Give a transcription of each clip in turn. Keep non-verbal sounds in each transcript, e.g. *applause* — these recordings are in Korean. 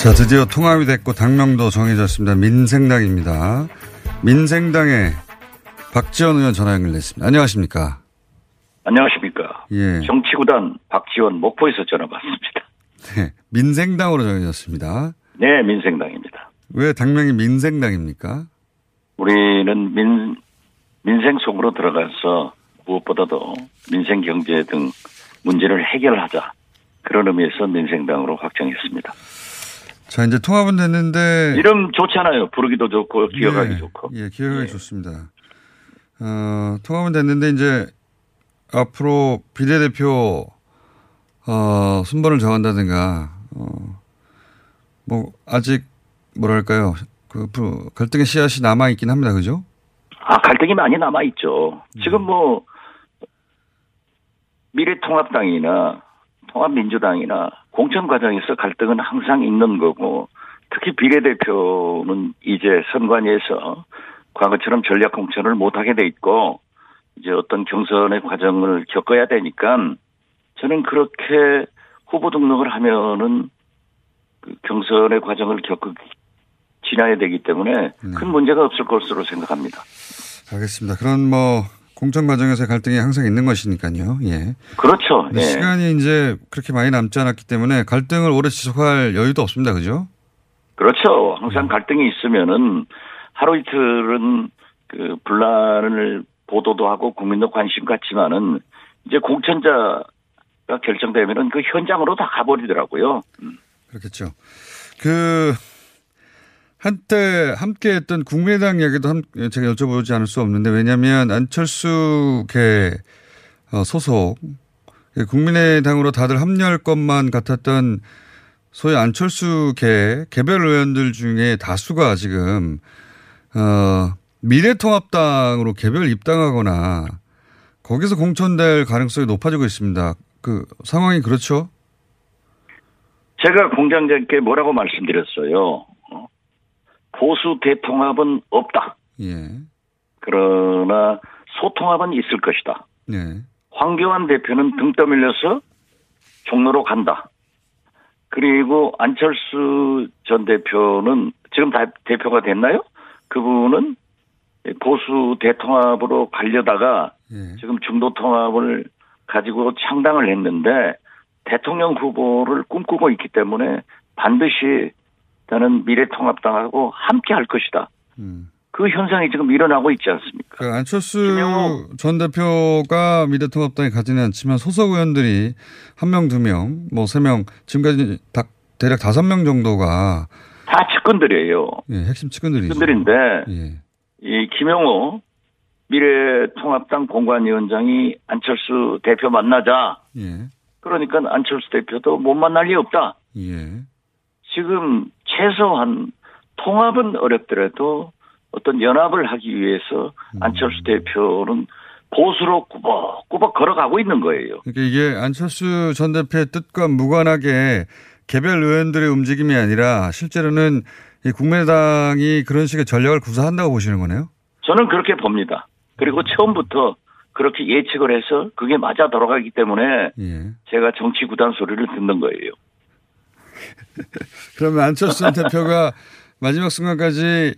자, 드디어 통합이 됐고 당명도 정해졌습니다. 민생당입니다. 민생당의 박지원 의원 전화 연결됐습니다. 안녕하십니까? 안녕하십니까. 예. 정치구단 박지원 목포에서 전화 받습니다. *laughs* 네. 민생당으로 정해졌습니다. 네, 민생당입니다. 왜 당명이 민생당입니까? 우리는 민, 민생 속으로 들어가서 무엇보다도 민생 경제 등 문제를 해결하자. 그런 의미에서 민생당으로 확정했습니다. 자, 이제 통합은 됐는데. 이름 좋잖아요. 부르기도 좋고, 기억하기 예, 좋고. 예, 기억하기 예. 좋습니다. 어, 통합은 됐는데 이제 앞으로 비례대표 어, 순번을 정한다든가 어, 뭐 아직 뭐랄까요 그 부- 갈등의 씨앗이 남아 있긴 합니다, 그죠? 아, 갈등이 많이 남아있죠. 지금 뭐, 미래통합당이나 통합민주당이나 공천 과정에서 갈등은 항상 있는 거고, 특히 비례대표는 이제 선관위에서 과거처럼 전략 공천을 못하게 돼 있고, 이제 어떤 경선의 과정을 겪어야 되니까, 저는 그렇게 후보 등록을 하면은 그 경선의 과정을 겪 지나야 되기 때문에 큰 문제가 없을 것으로 생각합니다. 알겠습니다. 그런 뭐 공천 과정에서 갈등이 항상 있는 것이니까요. 예. 그렇죠. 예. 시간이 이제 그렇게 많이 남지 않았기 때문에 갈등을 오래 지속할 여유도 없습니다, 그죠? 그렇죠. 항상 갈등이 있으면은 하루 이틀은 그 분란을 보도도 하고 국민도 관심 갖지만은 이제 공천자가 결정되면은 그 현장으로 다 가버리더라고요. 그렇겠죠. 그 한때 함께했던 국민의당 이야기도 함- 제가 여쭤보지 않을 수 없는데 왜냐하면 안철수계 어, 소속 국민의당으로 다들 합류할 것만 같았던 소위 안철수 계 개별 의원들 중에 다수가 지금 어, 미래통합당으로 개별 입당하거나 거기서 공천될 가능성이 높아지고 있습니다. 그 상황이 그렇죠? 제가 공장장께 뭐라고 말씀드렸어요. 어? 보수 대통합은 없다. 예. 그러나 소통합은 있을 것이다. 네. 황교안 대표는 등 떠밀려서 종로로 간다. 그리고 안철수 전 대표는 지금 다 대표가 됐나요? 그분은 보수 대통합으로 가려다가 예. 지금 중도 통합을 가지고 창당을 했는데 대통령 후보를 꿈꾸고 있기 때문에 반드시 나는 미래통합당하고 함께 할 것이다. 음. 그 현상이 지금 일어나고 있지 않습니까? 그 안철수. 전 대표가 미래통합당에 가지는 않지만 소속 의원들이 한 명, 두 명, 뭐 세 명, 지금까지 다, 대략 다섯 명 정도가 다 측근들이에요. 예, 핵심 측근들이죠. 측근들인데 예. 이 김영호 미래통합당 공관위원장이 안철수 대표 만나자. 예. 그러니까 안철수 대표도 못 만날 리 없다. 예. 지금 최소한 통합은 어렵더라도 어떤 연합을 하기 위해서 음. 안철수 대표는 보수로 꾸벅꾸벅 걸어가고 있는 거예요. 그러니까 이게 안철수 전 대표의 뜻과 무관하게 개별 의원들의 움직임이 아니라 실제로는 이 국민의당이 그런 식의 전략을 구사한다고 보시는 거네요. 저는 그렇게 봅니다. 그리고 처음부터 그렇게 예측을 해서 그게 맞아 돌아가기 때문에 예. 제가 정치 구단 소리를 듣는 거예요. *laughs* 그러면 안철수 전 대표가 마지막 순간까지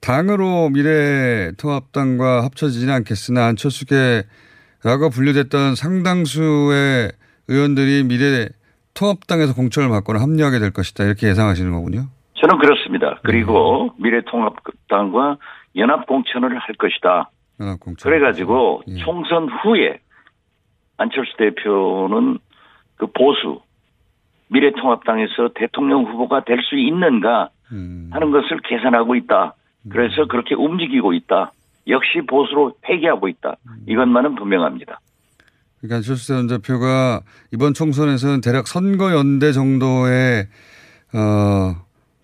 당으로 미래통합당과 합쳐지지는 않겠으나 안철수계라고 분류됐던 상당수의 의원들이 미래 통합당에서 공천을 받거나 합류하게 될 것이다. 이렇게 예상하시는 거군요. 저는 그렇습니다. 그리고 미래통합당과 연합 공천을 할 것이다. 연합 공천. 그래가지고 예. 총선 후에 안철수 대표는 그 보수 미래통합당에서 대통령 후보가 될 수 있는가 음. 하는 것을 계산하고 있다. 그래서 그렇게 움직이고 있다. 역시 보수로 회귀하고 있다. 이것만은 분명합니다. 그러니까 전 대표가 이번 총선에서는 대략 선거연대 정도의 어,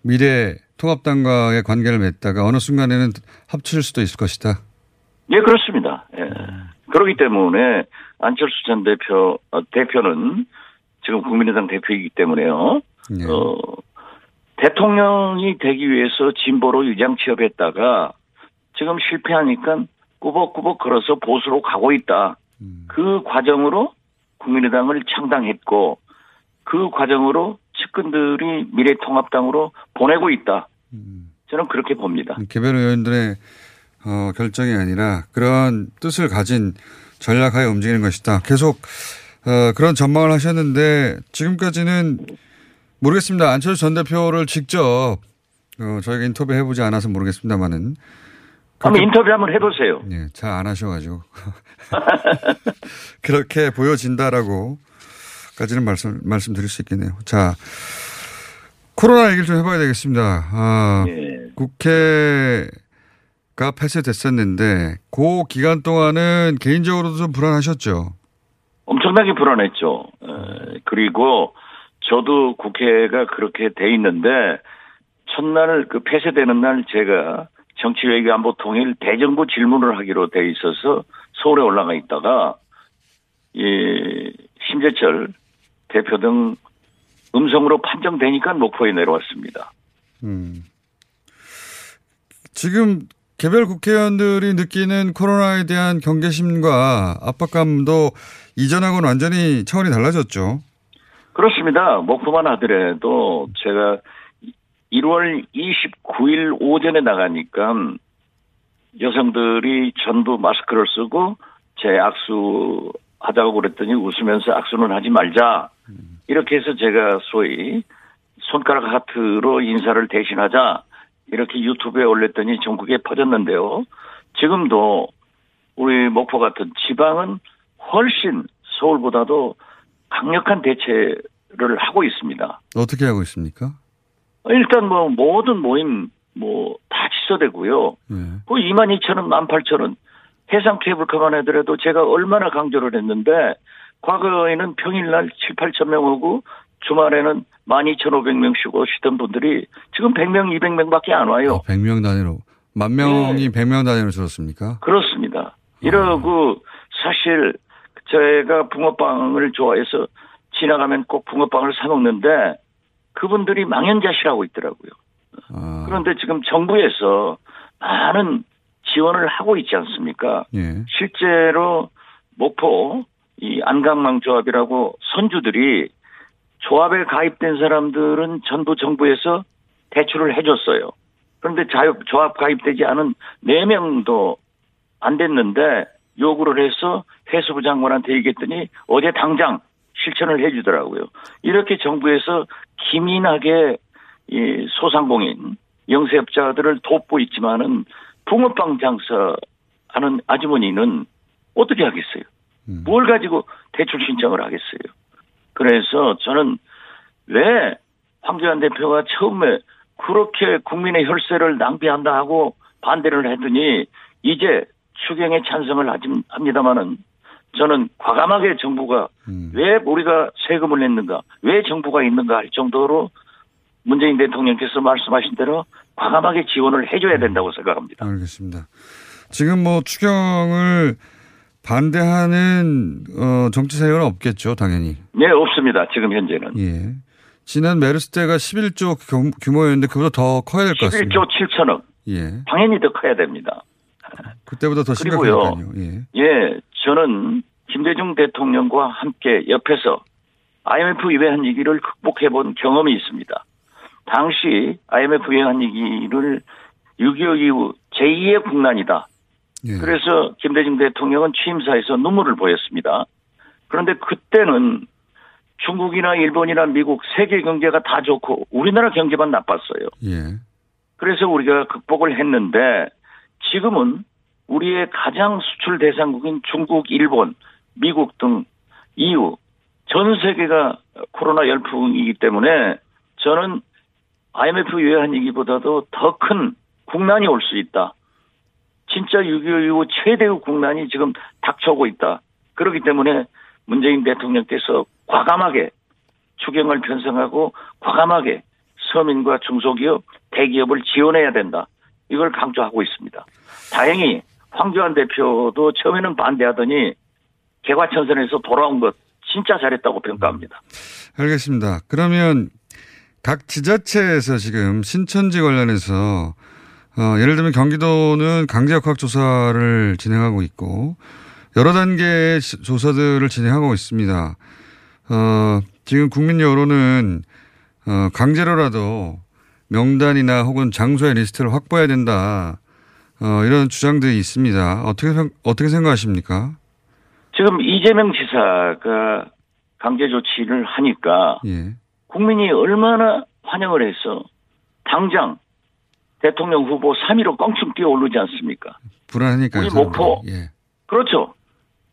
미래 통합당과의 관계를 맺다가 어느 순간에는 합칠 수도 있을 것이다. 예, 그렇습니다. 예. 그렇기 때문에 안철수 전 대표, 어, 대표는 지금 국민의당 대표이기 때문에요. 예. 어, 대통령이 되기 위해서 진보로 유장 취업했다가 지금 실패하니까 꾸벅꾸벅 걸어서 보수로 가고 있다. 음. 그 과정으로 국민의당을 창당했고 그 과정으로 측근들이 미래통합당으로 보내고 있다. 음. 저는 그렇게 봅니다. 개별 의원들의 어, 결정이 아니라 그런 뜻을 가진 전략하에 움직이는 것이다. 계속 어, 그런 전망을 하셨는데 지금까지는 모르겠습니다. 안철수 전 대표를 직접 어, 저희가 인터뷰 해보지 않아서 모르겠습니다만은 한번 인터뷰 한번 해보세요. 예, 잘 안 하셔가지고 *laughs* 그렇게 보여진다라고까지는 말씀 말씀드릴 수 있겠네요. 자 코로나 얘기를 좀 해봐야 되겠습니다. 아, 예. 국회가 폐쇄됐었는데 그 기간 동안은 개인적으로도 좀 불안하셨죠. 엄청나게 불안했죠. 에, 그리고 저도 국회가 그렇게 돼 있는데 첫날 그 폐쇄되는 날 제가 정치외교 안보 통일 대정부 질문을 하기로 돼 있어서 서울에 올라가 있다가 이 심재철 대표 등 음성으로 판정되니까 목포에 내려왔습니다. 음. 지금 개별 국회의원들이 느끼는 코로나에 대한 경계심과 압박감도 이전하고는 완전히 차원이 달라졌죠. 그렇습니다. 목포만 하더라도 제가 1월 29일 오전에 나가니까 여성들이 전부 마스크를 쓰고 제 악수 하자고 그랬더니 웃으면서 악수는 하지 말자. 이렇게 해서 제가 소위 손가락 하트로 인사를 대신하자. 이렇게 유튜브에 올렸더니 전국에 퍼졌는데요. 지금도 우리 목포 같은 지방은 훨씬 서울보다도 강력한 대체를 하고 있습니다. 어떻게 하고 있습니까? 일단 뭐 모든 모임 뭐 다 취소되고요. 예. 그 2만 2천 원, 1만 8천 원 해상 케이블카만 하더라도 제가 얼마나 강조를 했는데 과거에는 평일날 7, 8천 명 오고 주말에는 12,500명씩 오시던 분들이 지금 100명, 200명밖에 안 와요. 어, 100명 단위로. 만 명이 100명 단위로 줄었습니까? 그렇습니다. 이러고 사실 제가 붕어빵을 좋아해서 지나가면 꼭 붕어빵을 사 먹는데 그분들이 망연자실하고 있더라고요. 아, 그런데 지금 정부에서 많은 지원을 하고 있지 않습니까? 예. 실제로 목포 이 안강망 조합이라고 선주들이 조합에 가입된 사람들은 전부 정부에서 대출을 해줬어요. 그런데 자유, 조합 가입되지 않은 4명도 안 됐는데 요구를 해서 해수부 장관한테 얘기했더니 어제 당장 실천을 해주더라고요. 이렇게 정부에서 기민하게 이 소상공인 영세업자들을 돕고 있지만은 붕어빵 장사하는 아주머니는 어떻게 하겠어요? 음. 뭘 가지고 대출 신청을 하겠어요? 그래서 저는 왜 황교안 대표가 처음에 그렇게 국민의 혈세를 낭비한다 하고 반대를 했더니 이제 추경에 찬성을 하지- 합니다마는 저는 과감하게 정부가 음. 왜 우리가 세금을 냈는가, 왜 정부가 있는가 할 정도로 문재인 대통령께서 말씀하신 대로 과감하게 지원을 해줘야 된다고 생각합니다. 알겠습니다. 지금 뭐 추경을 반대하는 어, 정치 세력은 없겠죠, 당연히. 네, 없습니다. 지금 현재는. 예. 지난 메르스 때가 11조 규- 규모였는데 그보다 더 커야 될 것 같습니다. 11조 7천억. 예. 당연히 더 커야 됩니다. 그때보다 더. 심각하니까요. 예. 예, 저는 김대중 대통령과 함께 옆에서 IMF 위배한 위기를 극복해 본 경험이 있습니다. 당시 IMF 위배한 위기를 6.25 이후 제2의 국난이다. 예. 그래서 김대중 대통령은 취임사에서 눈물을 보였습니다. 그런데 그때는 중국이나 일본이나 미국 세계 경제가 다 좋고 우리나라 경제만 나빴어요. 예. 그래서 우리가 극복을 했는데 지금은 우리의 가장 수출 대상국인 중국, 일본, 미국 등 EU 전 세계가 코로나 열풍이기 때문에 저는 IMF 외환 위기보다도 더 큰 국난이 올 수 있다. 진짜 6.25 이후 최대의 국난이 지금 닥쳐오고 있다. 그렇기 때문에 문재인 대통령께서 과감하게 추경을 편성하고 과감하게 서민과 중소기업, 대기업을 지원해야 된다. 이걸 강조하고 있습니다. 다행히 황교안 대표도 처음에는 반대하더니 개과천선에서 돌아온 것 진짜 잘했다고 평가합니다. 알겠습니다. 그러면 각 지자체에서 지금 신천지 관련해서 어, 예를 들면 경기도는 강제역학 조사를 진행하고 있고 여러 단계의 시- 조사들을 진행하고 있습니다. 어, 지금 국민 여론은 어, 강제로라도 명단이나 혹은 장소의 리스트를 확보해야 된다. 어, 이런 주장들이 있습니다. 어떻게 생- 어떻게 생각하십니까? 지금 이재명 지사가 강제 조치를 하니까 예. 국민이 얼마나 환영을 해서 당장 대통령 후보 3위로 껑충 뛰어오르지 않습니까? 불안하니까요. 우리. 목포. 예. 그렇죠.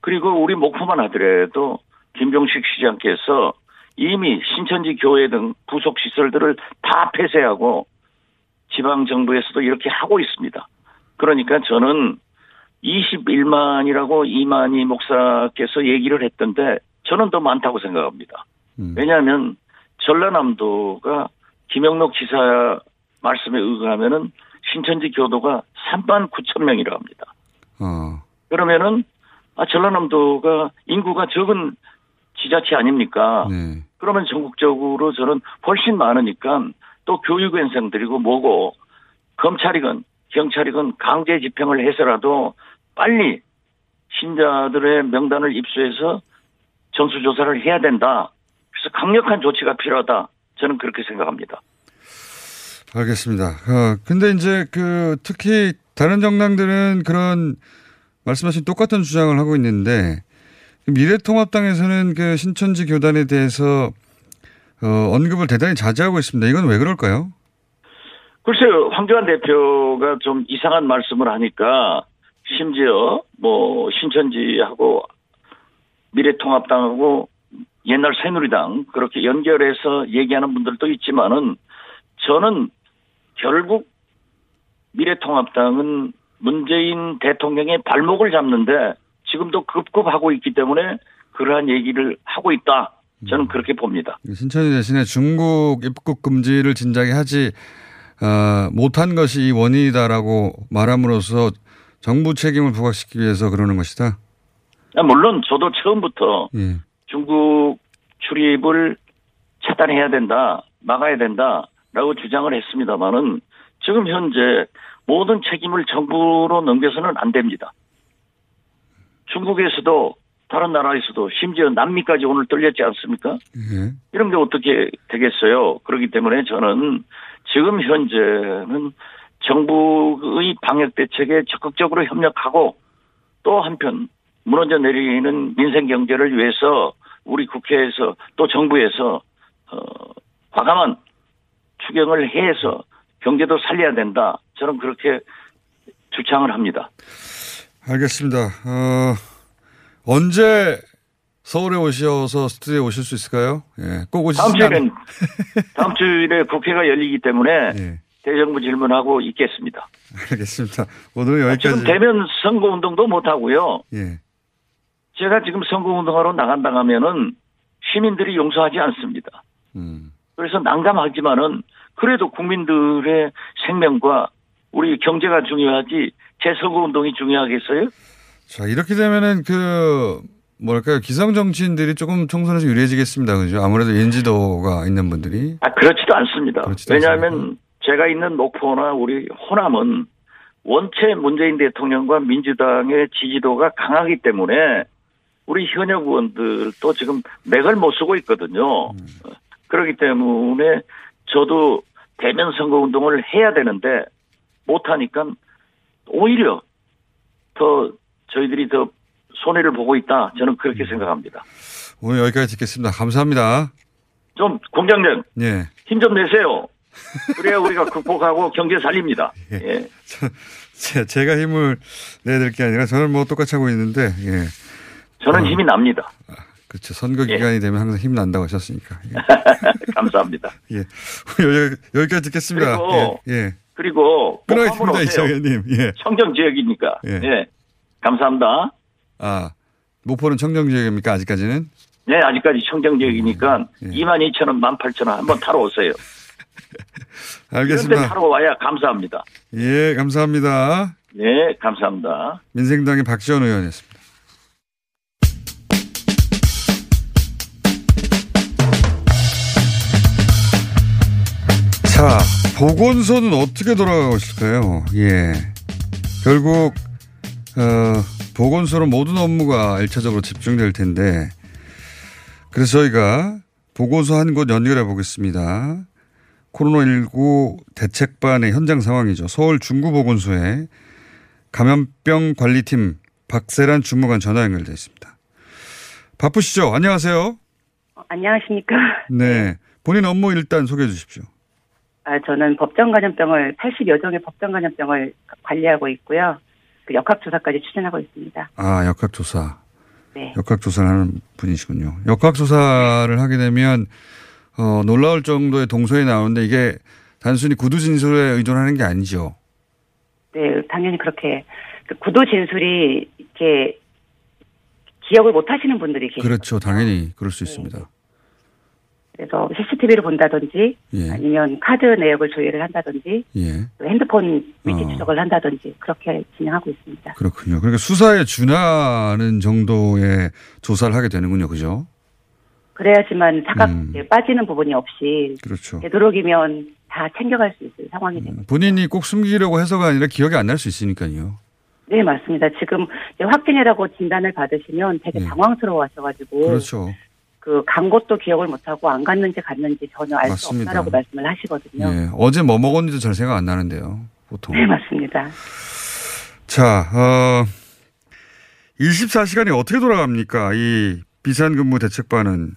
그리고 우리 목포만 하더라도 김종식 시장께서 이미 신천지 교회 등 부속 시설들을 다 폐쇄하고 지방 정부에서도 이렇게 하고 있습니다. 그러니까 저는 21만이라고 이만희 목사께서 얘기를 했던데 저는 더 많다고 생각합니다. 음. 왜냐하면 전라남도가 김영록 지사 말씀에 의하면은 신천지 교도가 3만 9천 명이라고 합니다. 어. 그러면은 아 전라남도가 인구가 적은 지자체 아닙니까? 네. 그러면 전국적으로 저는 훨씬 많으니까 또 교육 현상들이고 뭐고 검찰이건 경찰이건 강제 집행을 해서라도 빨리 신자들의 명단을 입수해서 전수 조사를 해야 된다. 그래서 강력한 조치가 필요하다. 저는 그렇게 생각합니다. 알겠습니다. 어, 근데 이제 그 특히 다른 정당들은 그런 말씀하신 똑같은 주장을 하고 있는데 미래통합당에서는 그 신천지 교단에 대해서 어, 언급을 대단히 자제하고 있습니다. 이건 왜 그럴까요? 글쎄요, 황교안 대표가 좀 이상한 말씀을 하니까 심지어 뭐 신천지하고 미래통합당하고 옛날 새누리당 그렇게 연결해서 얘기하는 분들도 있지만은 저는 결국 미래통합당은 문재인 대통령의 발목을 잡는데 지금도 급급하고 있기 때문에 그러한 얘기를 하고 있다. 저는 그렇게 봅니다. 신천지 대신에 중국 입국 금지를 진작에 하지 어, 못한 것이 이 원인이다라고 말함으로써 정부 책임을 부각시키기 위해서 그러는 것이다. 아, 물론 저도 처음부터 예. 중국 출입을 차단해야 된다, 막아야 된다라고 주장을 했습니다만은 지금 현재 모든 책임을 정부로 넘겨서는 안 됩니다. 중국에서도 다른 나라에서도 심지어 남미까지 오늘 떨렸지 않습니까? 예. 이런 게 어떻게 되겠어요? 그렇기 때문에 저는 지금 현재는 정부의 방역 대책에 적극적으로 협력하고 또 한편 무너져 내리는 민생 경제를 위해서 우리 국회에서 또 정부에서 어, 과감한 추경을 해서 경제도 살려야 된다. 저는 그렇게 주창을 합니다. 알겠습니다. 어, 언제 서울에 오셔서 스튜디오에 오실 수 있을까요? 예, 꼭 다음 오시면 주에는 *laughs* 다음 주일에 국회가 열리기 때문에 예, 대정부 질문하고 있겠습니다. 알겠습니다. 오늘 아, 여기까지. 지금 대면 선거 운동도 못 하고요. 예, 제가 지금 선거 운동하러 나간다 하면은 시민들이 용서하지 않습니다. 음, 그래서 난감하지만은 그래도 국민들의 생명과 우리 경제가 중요하지 제 선거 운동이 중요하겠어요? 자 이렇게 되면은 그 뭐랄까요 기성 정치인들이 조금 총선에서 유리해지겠습니다, 그죠? 아무래도 인지도가 있는 분들이. 아 그렇지도 않습니다. 그렇지도 왜냐하면 제가 있는 목포나 우리 호남은 원체 문재인 대통령과 민주당의 지지도가 강하기 때문에 우리 현역 의원들도 지금 맥을 못 쓰고 있거든요. 그렇기 때문에 저도 대면 선거 운동을 해야 되는데 못하니까 오히려 더 저희들이 더 손해를 보고 있다. 저는 그렇게 생각합니다. 오늘 여기까지 듣겠습니다. 감사합니다. 좀 공장장 예. 힘좀 내세요. 그래야 우리가 극복하고 경제 살립니다. 예. 제, 제가 힘을 내드릴 게 아니라 저는 뭐 똑같이 하고 있는데, 예. 저는 어. 힘이 납니다. 그렇죠. 선거 예. 기간이 되면 항상 힘 난다고 하셨으니까. 예. *laughs* 감사합니다. 예. 여기, 여기까지 듣겠습니다. 그리고 예. 예. 그리고 끊어겠습니다. 이정현님. 예. 청정 지역이니까. 예. 예. 감사합니다. 아, 목포는 청정 지역입니까? 아직까지는? 네, 아직까지 청정 지역이니까 예. 22,000원, 18,000원 한번 타러 오세요. *laughs* 알겠습니다. 타러 와야 감사합니다. 예, 감사합니다. 네, 감사합니다. 민생당의 박지원 의원이었습니다. 자, 보건소는 어떻게 돌아가고 있을까요? 예. 결국, 어, 보건소는 모든 업무가 1차적으로 집중될 텐데, 그래서 저희가 보건소 한 곳 연결해 보겠습니다. 코로나19 대책반의 현장 상황이죠. 서울 중구보건소에 감염병 관리팀 박세란 주무관 전화 연결돼 있습니다. 바쁘시죠? 안녕하세요. 어, 안녕하십니까. 네. 본인 업무 일단 소개해 주십시오. 아, 저는 법정 감염병을 80여 종의 법정 감염병을 관리하고 있고요. 그 역학조사까지 추진하고 있습니다. 아, 역학조사. 네. 역학조사를 하는 분이시군요. 역학조사를 하게 되면, 어, 놀라울 정도의 동선이 나오는데 이게 단순히 구두 진술에 의존하는 게 아니죠. 네, 당연히 그렇게 그 구도 진술이 이렇게 기억을 못 하시는 분들이 계세요. 그렇죠. 당연히 그럴 수 네. 있습니다. 그래서 CCTV를 본다든지 예. 아니면 카드 내역을 조회를 한다든지 예. 또 핸드폰 위치 어. 추적을 한다든지 그렇게 진행하고 있습니다. 그렇군요. 그러니까 수사에 준하는 정도의 조사를 하게 되는군요. 그죠? 그래야지만 사각 음. 빠지는 부분이 없이 그렇죠. 되도록이면 다 챙겨갈 수 있을 상황이 되고 본인이 꼭 숨기려고 해서가 아니라 기억이 안 날 수 있으니까요. 네, 맞습니다. 지금 확진이라고 진단을 받으시면 되게 예. 당황스러워하셔가지고 그렇죠. 그 간 것도 기억을 못하고 안 갔는지 갔는지 전혀 알 수. 없다라고 말씀을 하시거든요. 예. 어제 뭐 먹었는지도 잘 생각 안 나는데요. 보통. 네, 맞습니다. 자, 어, 24시간이 어떻게 돌아갑니까? 이 비상근무 대책반은.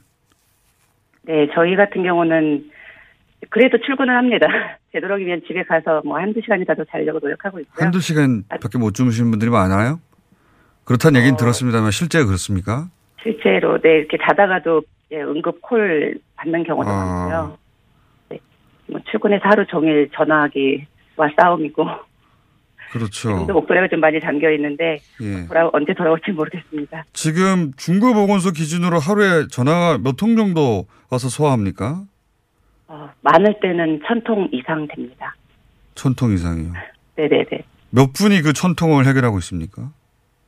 네, 저희 같은 경우는 그래도 출근을 합니다. *laughs* 되도록이면 집에 가서 뭐 한두 시간이라도 자려고 노력하고 있고요. 한두 시간 밖에 못 주무시는 분들이 많아요? 그렇다는 얘기는 어. 들었습니다만 실제가 그렇습니까? 실제로 네, 이렇게 자다가도 예, 응급 콜 받는 경우도 아. 많고요. 네, 뭐 출근해서 하루 종일 전화하기와 싸움이고 그렇죠. *laughs* 지금도 목소리가 좀 많이 잠겨 있는데 예. 돌아 언제 돌아올지 모르겠습니다. 지금 중구 보건소 기준으로 하루에 전화가 몇 통 정도 와서 소화합니까? 어, 많을 때는 천 통 이상 됩니다. 천 통 이상이요. *laughs* 네네네. 몇 분이 그 천 통을 해결하고 있습니까?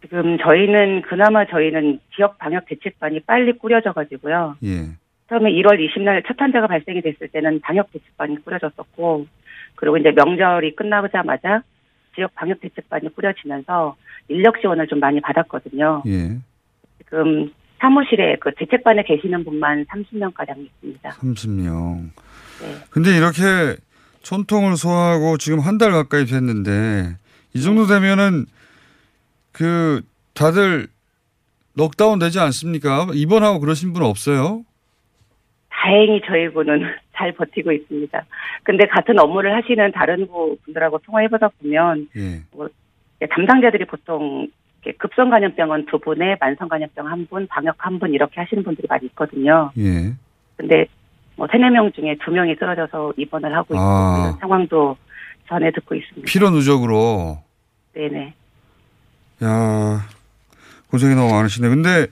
지금 저희는 그나마 저희는 지역 방역 대책반이 빨리 꾸려져 가지고요. 예. 처음에 1월 20일 첫 환자가 발생이 됐을 때는 방역 대책반이 꾸려졌었고, 그리고 이제 명절이 끝나자마자 지역 방역 대책반이 꾸려지면서 인력 지원을 좀 많이 받았거든요. 예. 지금 사무실에 그 대책반에 계시는 분만 30명 가량 있습니다. 30명. 네. 근데 이렇게 천 통을 소화하고 지금 한 달 가까이 됐는데 이 정도 되면은 그 다들 넉다운 되지 않습니까? 입원하고 그러신 분 없어요? 다행히 저희 부는 *laughs* 잘 버티고 있습니다. 근데 같은 업무를 하시는 다른 부 분들하고 통화해보다 보면 예. 담당자들이 보통 이렇게 급성 감염병은 두 분에 만성 감염병 한 분, 방역 한 분 이렇게 하시는 분들이 많이 있거든요. 예. 근데 뭐 세네 명 중에 두 명이 쓰러져서 입원을 하고 아. 이런 상황도 전해 듣고 있습니다. 필요 누적으로 네네. 야 고생이 너무 많으시네. 근데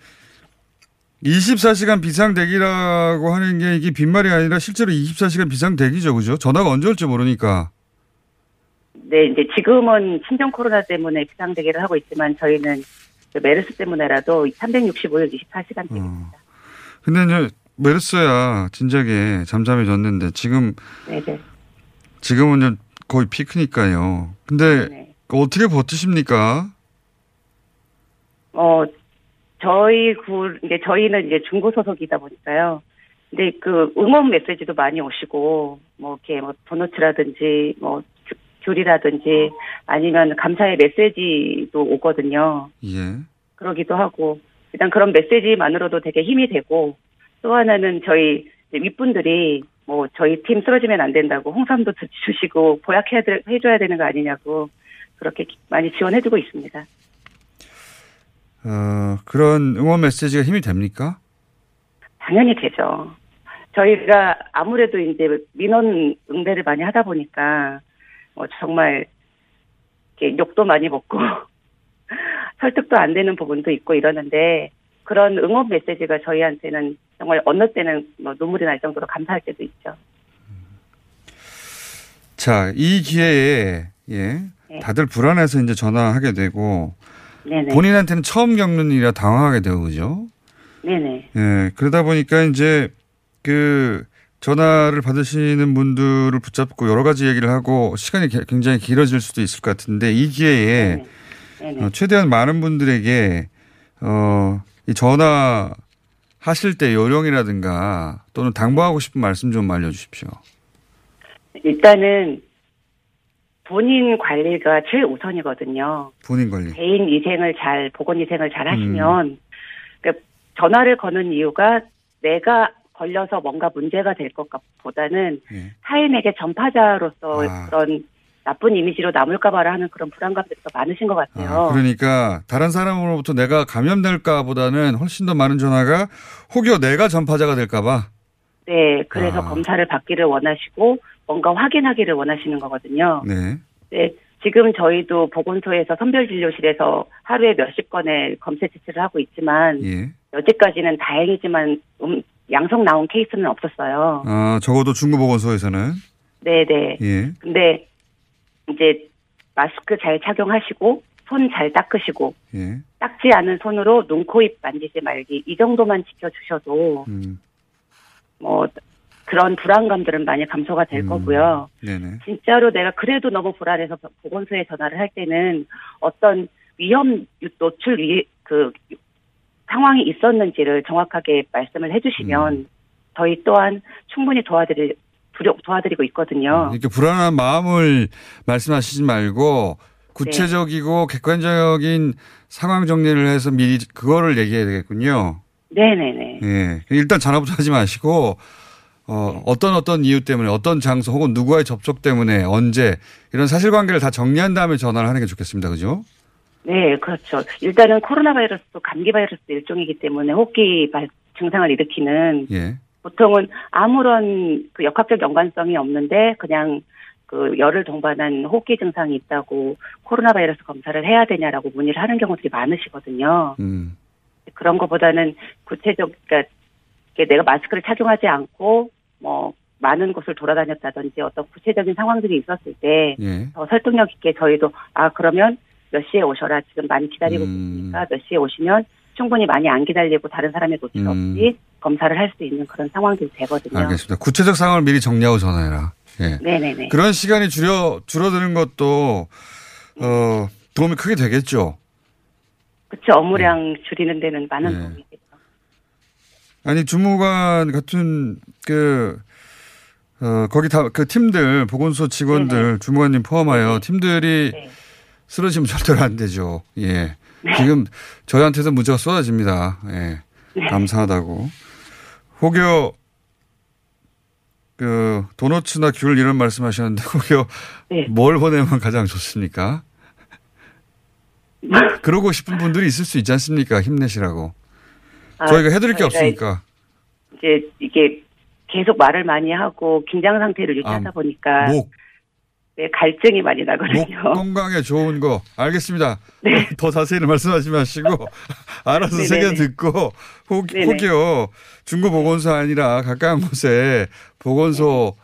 24시간 비상 대기라고 하는 게 이게 빈말이 아니라 실제로 24시간 비상 대기죠, 그죠? 전화가 언제 올지 모르니까. 네, 이제 지금은 신종 코로나 때문에 비상 대기를 하고 있지만 저희는 그 메르스 때문에라도 365일 24시간 대기입니다. 어. 근데 이제 메르스야 진작에 잠잠해졌는데 지금 네네. 지금은 이제 거의 피크니까요. 근데 네. 어떻게 버티십니까? 어, 저희 구, 이제 저희는 이제 중고 소속이다 보니까요. 근데 그 응원 메시지도 많이 오시고, 뭐, 이렇게 뭐, 도너츠라든지, 뭐, 귤- 귤이라든지, 아니면 감사의 메시지도 오거든요. 예. 그러기도 하고, 일단 그런 메시지만으로도 되게 힘이 되고 또 하나는 저희 윗분들이 뭐 저희 팀 쓰러지면 안 된다고 홍삼도 드- 주시고 보약해야 돼- 해줘야 되는 거 아니냐고 그렇게 기- 많이 지원해주고 있습니다. 어, 그런 응원 메시지가 힘이 됩니까? 당연히 되죠. 저희가 아무래도 이제 민원 응대를 많이 하다 보니까 뭐 정말 이렇게 욕도 많이 먹고 *laughs* 설득도 안 되는 부분도 있고 이러는데 그런 응원 메시지가 저희한테는 정말 어느 때는 뭐 눈물이 날 정도로 감사할 때도 있죠. 자, 이 기회에, 예. 네. 다들 불안해서 이제 전화하게 되고, 네네. 본인한테는 처음 겪는 일이라 당황하게 되고, 그죠? 네네. 예. 그러다 보니까 이제 그 전화를 받으시는 분들을 붙잡고 여러 가지 얘기를 하고 시간이 게- 굉장히 길어질 수도 있을 것 같은데 이 기회에 네네. 네네. 어, 최대한 많은 분들에게 어, 이 전화 하실 때 요령이라든가 또는 당부하고 싶은 말씀 좀 알려주십시오. 일단은 본인 관리가 제일 우선이거든요. 본인 관리. 개인 위생을 잘 보건 위생을 잘 하시면 그러니까 전화를 거는 이유가 내가 걸려서 뭔가 문제가 될 것보다는 예. 타인에게 전파자로서 아. 그런 나쁜 이미지로 남을까봐라 하는 그런 불안감들이 더 많으신 것 같아요. 아, 그러니까 다른 사람으로부터 내가 감염될까 보다는 훨씬 더 많은 전화가 혹여 내가 전파자가 될까 봐. 네, 그래서 아. 검사를 받기를 원하시고 뭔가 확인하기를 원하시는 거거든요. 네. 네, 지금 저희도 보건소에서 선별진료실에서 하루에 몇십 건의 검체 채취를 하고 있지만 예. 여지까지는 다행이지만 음, 양성 나온 케이스는 없었어요. 아, 적어도 중구보건소에서는 네네. 예. 근데 이제 마스크 잘 착용하시고 손 잘 닦으시고 예. 닦지 않은 손으로 눈, 코, 입 만지지 말기 이 정도만 지켜주셔도 음. 뭐 그런 불안감들은 많이 감소가 될 음. 거고요. 네네. 진짜로 내가 그래도 너무 불안해서 보건소에 전화를 할 때는 어떤 위험 유- 노출 위, 그 상황이 있었는지를 정확하게 말씀을 해주시면 음. 저희 또한 충분히 도와드릴 도려- 도와드리고 있거든요. 이렇게 불안한 마음을 말씀하시지 말고 구체적이고 객관적인 상황 정리를 해서 미리 그거를 얘기해야 되겠군요. 네네네. 예. 일단 전화부터 하지 마시고 어, 어떤 어떤 이유 때문에 어떤 장소 혹은 누구와의 접촉 때문에 언제 이런 사실관계를 다 정리한 다음에 전화를 하는 게 좋겠습니다. 그죠? 네, 그렇죠. 일단은 코로나 바이러스도 감기 바이러스 일종이기 때문에 호흡기 발- 증상을 일으키는 예. 보통은 아무런 그 역학적 연관성이 없는데 그냥 그 열을 동반한 호흡기 증상이 있다고 코로나 바이러스 검사를 해야 되냐라고 문의를 하는 경우들이 많으시거든요. 음. 그런 것보다는 구체적, 그러니까 내가 마스크를 착용하지 않고 뭐 많은 곳을 돌아다녔다든지 어떤 구체적인 상황들이 있었을 때 예. 더 설득력 있게 저희도 아 그러면 몇 시에 오셔라 지금 많이 기다리고 음. 계시니까 몇 시에 오시면 충분히 많이 안 기다리고 다른 사람의 노출 음. 없이 검사를 할 수 있는 그런 상황들이 되거든요. 알겠습니다. 구체적 상황을 미리 정리하고 전화해라. 예. 네네네. 그런 시간이 줄여 줄어드는 것도 어, 도움이 크게 되겠죠. 그쵸 업무량 줄이는 데는 많은 네. 도움이. 아니 주무관 같은 그 어, 거기 다 그 팀들 보건소 직원들 주무관님 포함하여 네네. 팀들이 네. 쓰러지면 절대로 안 되죠. 예. 지금 저희한테도 문자가 쏟아집니다. 예. 네. 감사하다고. 혹여 그 도너츠나 귤 이런 말씀하셨는데 *laughs* 혹여 네. 뭘 보내면 가장 좋습니까? 그러고 싶은 분들이 있을 수 있지 않습니까? 힘내시라고. 아, 저희가 해드릴 게 없으니까. 이제 이게 계속 말을 많이 하고 긴장 상태를 유지하다 아, 보니까 목, 네, 갈증이 많이 목 나거든요. 건강에 좋은 거 알겠습니다. *laughs* 네. 더 자세히는 말씀하지 마시고 *laughs* 알아서 네네네. 새겨 듣고 혹, 네네. 혹여 중고 보건소 아니라 가까운 곳에 보건소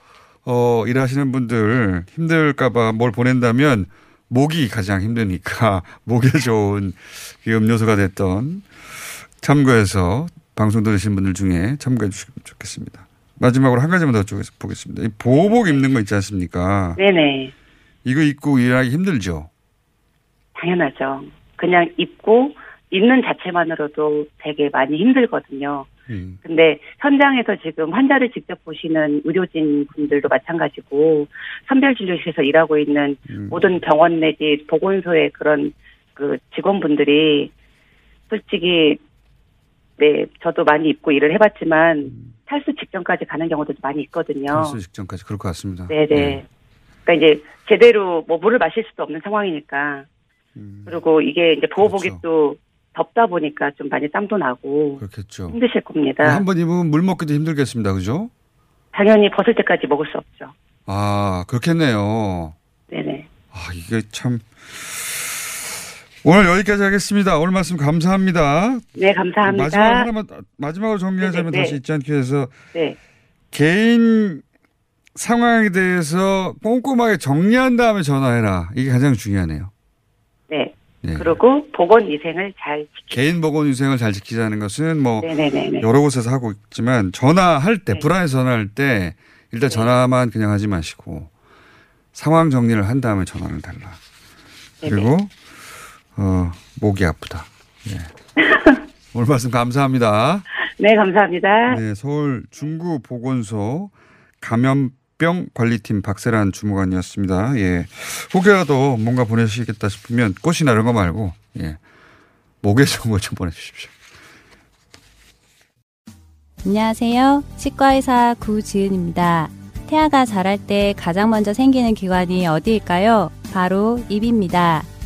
어, 일하시는 분들 힘들까봐 뭘 보낸다면 목이 가장 힘드니까 *laughs* 목에 좋은 그 음료수가 됐던 참고해서 방송 들으신 분들 중에 참고해 주시면 좋겠습니다. 마지막으로 한 가지만 더 보겠습니다. 이 보호복 입는 거 있지 않습니까? 네네. 이거 입고 일하기 힘들죠. 당연하죠. 그냥 입고 있는 자체만으로도 되게 많이 힘들거든요. 음. 근데 현장에서 지금 환자를 직접 보시는 의료진 분들도 마찬가지고 선별진료실에서 일하고 있는 음. 모든 병원 내지 보건소의 그런 그 직원분들이 솔직히 네, 저도 많이 입고 일을 해봤지만 탈수 직전까지 가는 경우도 많이 있거든요. 탈수 직전까지 그럴 것 같습니다. 네네. 예. 그러니까 이제 제대로 뭐 물을 마실 수도 없는 상황이니까 음, 그리고 이게 이제 보호복이 그렇죠. 또 덥다 보니까 좀 많이 땀도 나고 그렇겠죠. 힘드실 겁니다. 한 번 입으면 물 먹기도 힘들겠습니다. 그죠? 당연히 벗을 때까지 먹을 수 없죠. 아, 그렇겠네요. 네네. 아, 이게 참. 오늘 여기까지 하겠습니다. 오늘 말씀 감사합니다. 네, 감사합니다. 마지막 하나만, 마지막으로 정리하자면 네네, 다시 네. 잊지 않기 위해서 네. 개인 상황에 대해서 꼼꼼하게 정리한 다음에 전화해라. 이게 가장 중요하네요. 네. 네. 그리고 보건 위생을 잘 지키. 개인 보건 위생을 잘 지키자는 것은 뭐 네네네네. 여러 곳에서 하고 있지만 전화할 때 네. 불안해서 전화할 때 일단 네. 전화만 그냥 하지 마시고 상황 정리를 한 다음에 전화를 달라. 네네. 그리고 어 목이 아프다. 예. *laughs* 오늘 말씀 감사합니다. 네, 감사합니다. 네, 서울 중구 보건소 감염병 관리팀 박세란 주무관이었습니다. 예. 혹여라도 뭔가 보내시겠다 싶으면 꽃이나 이런 거 말고 예. 목에 좋은 거좀 보내주십시오. 안녕하세요. 치과의사 구지은입니다. 태아가 자랄 때 가장 먼저 생기는 기관이 어디일까요? 바로 입입니다.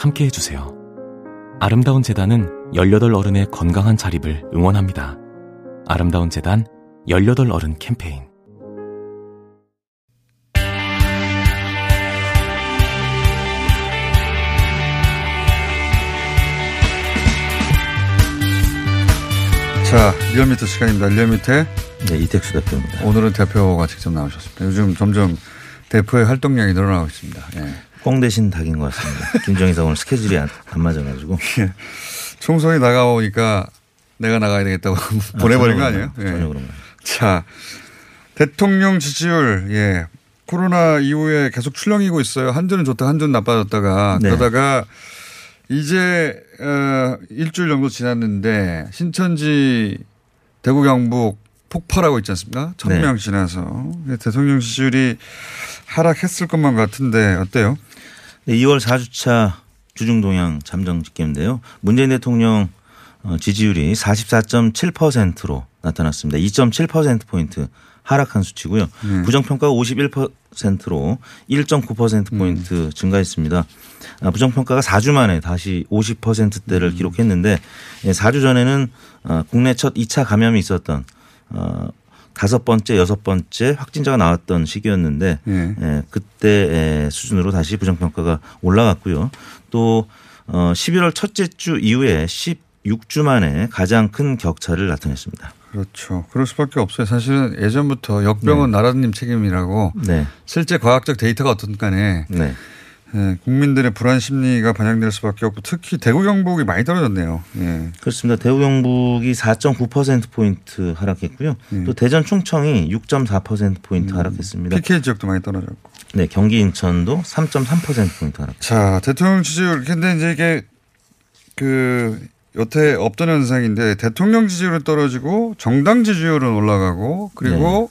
함께 해주세요. 아름다운 재단은 18 어른의 건강한 자립을 응원합니다. 아름다운 재단 18 어른 캠페인. 자, 리얼미터 시간입니다. 리얼미터. 네, 이택수 대표입니다. 오늘은 대표가 직접 나오셨습니다. 요즘 점점 대표의 활동량이 늘어나고 있습니다. 예. 꿩 대신 닭인 것 같습니다. *laughs* 김정희사 오늘 스케줄이 안, 안 맞아가지고. 총선이 다가오니까 내가 나가야 되겠다고 *laughs* 보내버린 거 아니에요? 예. 전혀 그런 거 자, 대통령 지지율, 예. 코로나 이후에 계속 출렁이고 있어요. 한번은 좋다, 한번은 나빠졌다가. 네. 그러다가 이제, 어, 일주일 정도 지났는데 신천지 대구 경북 폭발하고 있지 않습니까? 천 네. 명 지나서. 대통령 지지율이 하락했을 것만 같은데 어때요? 네, 2월 4주차 주중 동향 잠정 집계인데요. 문재인 대통령 어, 지지율이 44.7%로 나타났습니다. 2.7%포인트 하락한 수치고요. 네. 부정평가가 51%로 1.9%포인트 음. 증가했습니다. 아, 부정평가가 4주 만에 다시 50%대를 음. 기록했는데 예, 4주 전에는 어, 국내 첫 2차 감염이 있었던 어, 다섯 번째, 여섯 번째 확진자가 나왔던 시기였는데 예. 예, 그때 의 수준으로 다시 부정평가가 올라갔고요. 또 어, 11월 첫째 주 이후에 16주 만에 가장 큰 격차를 나타냈습니다. 그렇죠. 그럴 수밖에 없어요. 사실은 예전부터 역병은 나라님 책임이라고 네. 실제 과학적 데이터가 어떤 간에 네. 예, 국민들의 불안 심리가 반영될 수밖에 없고 특히 대구 경북이 많이 떨어졌네요. 예. 그렇습니다. 대구 경북이 4.9%포인트 하락했고요. 음. 또 대전 충청이 6.4%포인트 하락했습니다. PK 지역도 많이 떨어졌고. 네, 경기 인천도 3.3%포인트 하락. 자, 대통령 지지율. 근데 이제 이게 그 여태 없던 현상인데 대통령 지지율은 떨어지고 정당 지지율은 올라가고 그리고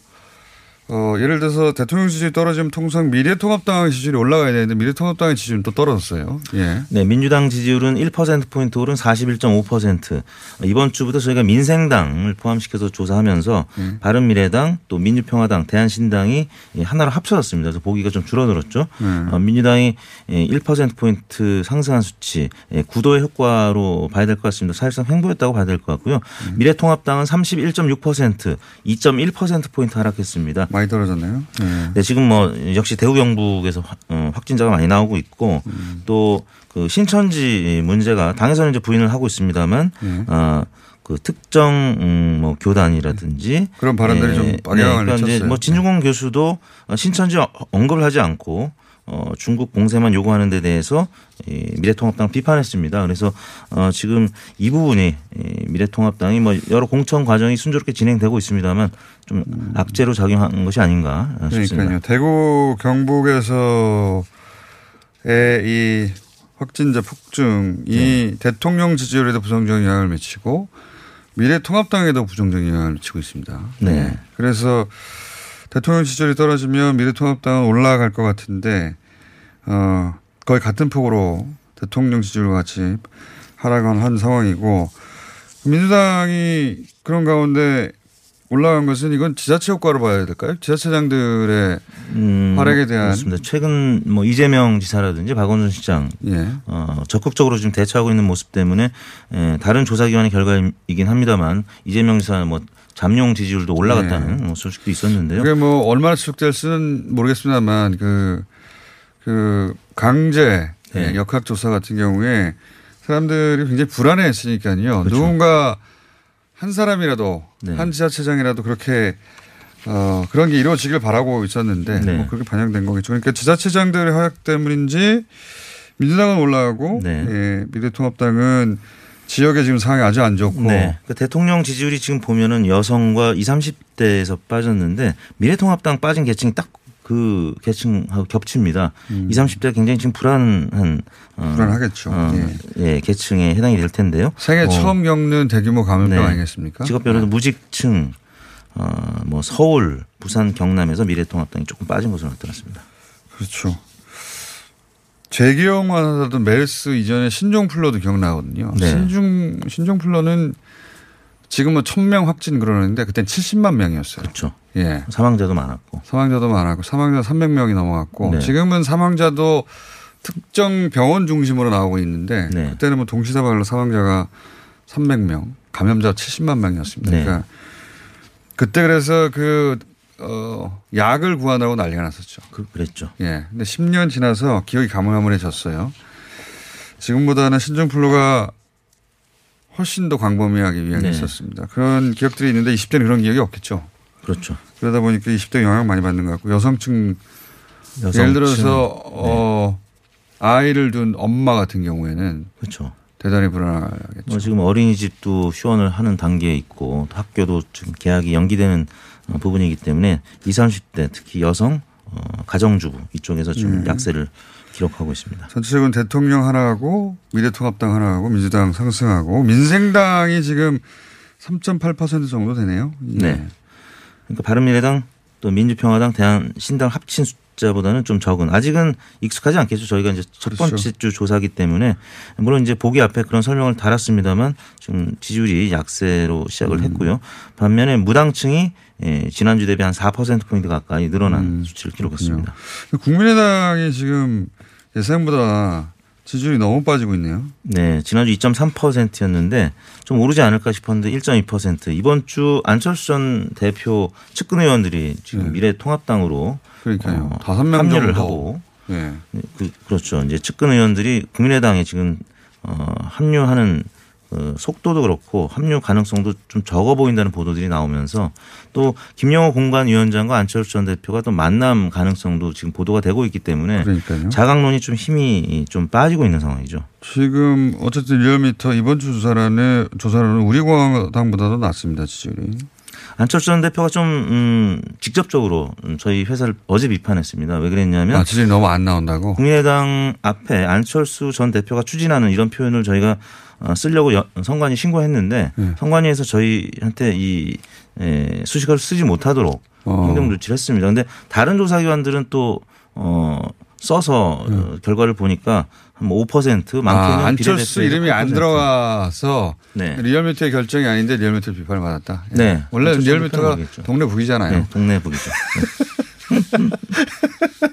어, 예를 들어서 대통령 지지율이 떨어지면 통상 미래통합당 지지율이 올라가야 되는데 미래통합당의 지지율은 또 떨어졌어요. 예. 네, 민주당 지지율은 1%포인트 오른 41.5%. 이번 주부터 저희가 민생당을 포함시켜서 조사하면서 음. 바른미래당 또 민주평화당 대한신당이 하나로 합쳐졌습니다. 그래서 보기가 좀 줄어들었죠. 음. 어, 민주당이 1%포인트 상승한 수치 예, 구도의 효과로 봐야 될 것 같습니다. 사실상 횡보했다고 봐야 될 것 같고요. 음. 미래통합당은 31.6% 2.1%포인트 하락했습니다. 많이 떨어졌네요. 예. 네, 지금 뭐 역시 대구 경북에서 확- 어, 확진자가 많이 나오고 있고 음. 또그 신천지 문제가 당에서는 이제 부인을 하고 있습니다만 예. 어, 그 특정 음, 뭐 교단이라든지 그런 발언들이 좀 악영향을 그러니까 이제 미쳤어요. 뭐 진중권 교수도 어, 신천지 언급을 하지 않고 어, 중국 봉쇄만 요구하는 데 대해서 이 미래통합당 비판했습니다. 그래서 어, 지금 이 부분이 이 미래통합당이 뭐 여러 공천 과정이 순조롭게 진행되고 있습니다만 좀 악재로 작용한 것이 아닌가 싶습니다. 그러니까요. 대구 경북에서의 이 확진자 폭증이 네. 대통령 지지율에도 부정적인 영향을 미치고 미래통합당에도 부정적인 영향을 미치고 있습니다. 네. 그래서 대통령 지지율이 떨어지면 미래통합당은 올라갈 것 같은데 어 거의 같은 폭으로 대통령 지지율과 같이 하락을 한 상황이고 민주당이 그런 가운데 올라간 것은 이건 지자체 효과로 봐야 될까요? 지자체장들의 음, 활약에 대한 그렇습니다. 최근 뭐 이재명 지사라든지 박원순 시장 예. 어, 적극적으로 지금 대처하고 있는 모습 때문에 에, 다른 조사기관의 결과이긴 합니다만 이재명 지사 뭐 잠룡 지지율도 올라갔다는 뭐 소식도 있었는데요. 그게 뭐 얼마나 추적될지는 모르겠습니다만 그, 그 강제 네. 역학조사 같은 경우에 사람들이 굉장히 불안해했으니까요. 그렇죠. 누군가 한 사람이라도 네. 한 지자체장이라도 그렇게 어, 그런 게 이루어지길 바라고 있었는데 네. 뭐 그렇게 반영된 거겠죠. 그러니까 지자체장들의 허약 때문인지 민주당은 올라가고 네. 예, 미래통합당은 지역의 지금 상황이 아주 안 좋고 네. 그 대통령 지지율이 지금 보면은 여성과 20, 30대에서 빠졌는데 미래통합당 빠진 계층이 딱 그 계층하고 겹칩니다. 음. 20, 30대가 굉장히 지금 불안한 어, 불안하겠죠. 어, 예. 예, 계층에 해당이 될 텐데요. 생애 어, 처음 겪는 대규모 감염병 네. 아니겠습니까? 직업별로도 무직층, 어, 뭐 서울, 부산, 경남에서 미래통합당이 조금 빠진 것으로 나타났습니다. 그렇죠. 제 기억만 하더라도 메르스 이전에 신종플러도 기억나거든요. 네. 신종 신종플러는 지금은 1000명 확진 그러는데 그땐 70만 명이었어요. 그렇죠. 예. 사망자도 많았고. 사망자도 많았고 사망자 300명이 넘어갔고 네. 지금은 사망자도 특정 병원 중심으로 나오고 있는데 네. 그때는 뭐 동시다발로 사망자가 300명, 감염자 70만 명이었습니다. 네. 그러니까 그때 그래서 그 어, 약을 구하느라고 난리가 났었죠. 그, 그랬죠. 예. 근데 10년 지나서 기억이 가물가물해졌어요. 지금보다는 신종플루가 훨씬 더 광범위하게 유행이 네. 있었습니다. 그런 기억들이 있는데 20대는 그런 기억이 없겠죠. 그렇죠. 그러다 보니까 20대 영향 많이 받는 것 같고 여성층, 여성층, 예를 들어서 네. 어, 아이를 둔 엄마 같은 경우에는 그렇죠. 대단히 불안하겠죠. 뭐 지금 어린이집도 휴원을 하는 단계에 있고 또 학교도 지금 개학이 연기되는 어, 부분이기 때문에 20, 30대 특히 여성, 어, 가정주부 이쪽에서 좀 음. 약세를 기록하고 있습니다. 전체적으로 대통령 하나하고 미래통합당 하나하고 민주당 상승하고 민생당이 지금 3.8% 정도 되네요. 예. 네. 그러니까 바른미래당 또 민주평화당 대한신당 합친 숫자보다는 좀 적은 아직은 익숙하지 않겠죠. 저희가 이제 첫 그렇죠. 번째 주 조사기 때문에 물론 이제 보기 앞에 그런 설명을 달았습니다만 지금 지지율이 약세로 시작을 음. 했고요. 반면에 무당층이 예, 지난주 대비 한 4% 포인트 가까이 늘어난 음, 수치를 기록했습니다. 국민의당이 지금 예상보다 지지율이 너무 빠지고 있네요. 네, 지난주 2.3%였는데 좀 오르지 않을까 싶었는데 1.2% 이번 주 안철수 전 대표 측근 의원들이 지금 미래통합당으로 네. 그러니까요. 어, 다섯 명 합류를 정도. 하고 예. 그, 그렇죠. 이제 측근 의원들이 국민의당에 지금 어, 합류하는 어, 속도도 그렇고 합류 가능성도 좀 적어 보인다는 보도들이 나오면서 또 김영호 공관위원장과 안철수 전 대표가 또 만남 가능성도 지금 보도가 되고 있기 때문에 그러니까요. 자강론이 좀 힘이 좀 빠지고 있는 상황이죠. 지금 어쨌든 리얼미터 이번 주 조사라는 조사로는 우리 공화당보다도 낮습니다 지지율이. 안철수 전 대표가 좀 음, 직접적으로 저희 회사를 어제 비판했습니다. 왜 그랬냐면 아, 지금 너무 안 나온다고. 국민의당 앞에 안철수 전 대표가 추진하는 이런 표현을 저희가 어, 쓰려고 여- 선관위 신고했는데 네. 선관위에서 저희한테 이 에, 수식어를 쓰지 못하도록 어. 행정 조치를 했습니다. 근데 다른 조사기관들은 또 어, 써서 어, 결과를 보니까 한5% 많게는 네. 아, 안철수 이름이 안 8%. 들어가서 네. 리얼미터의 결정이 아닌데 리얼미터 비판을 받았다. 예. 네. 원래 리얼미터가 동네 북이잖아요. 네, 동네 북이죠. *laughs* *laughs*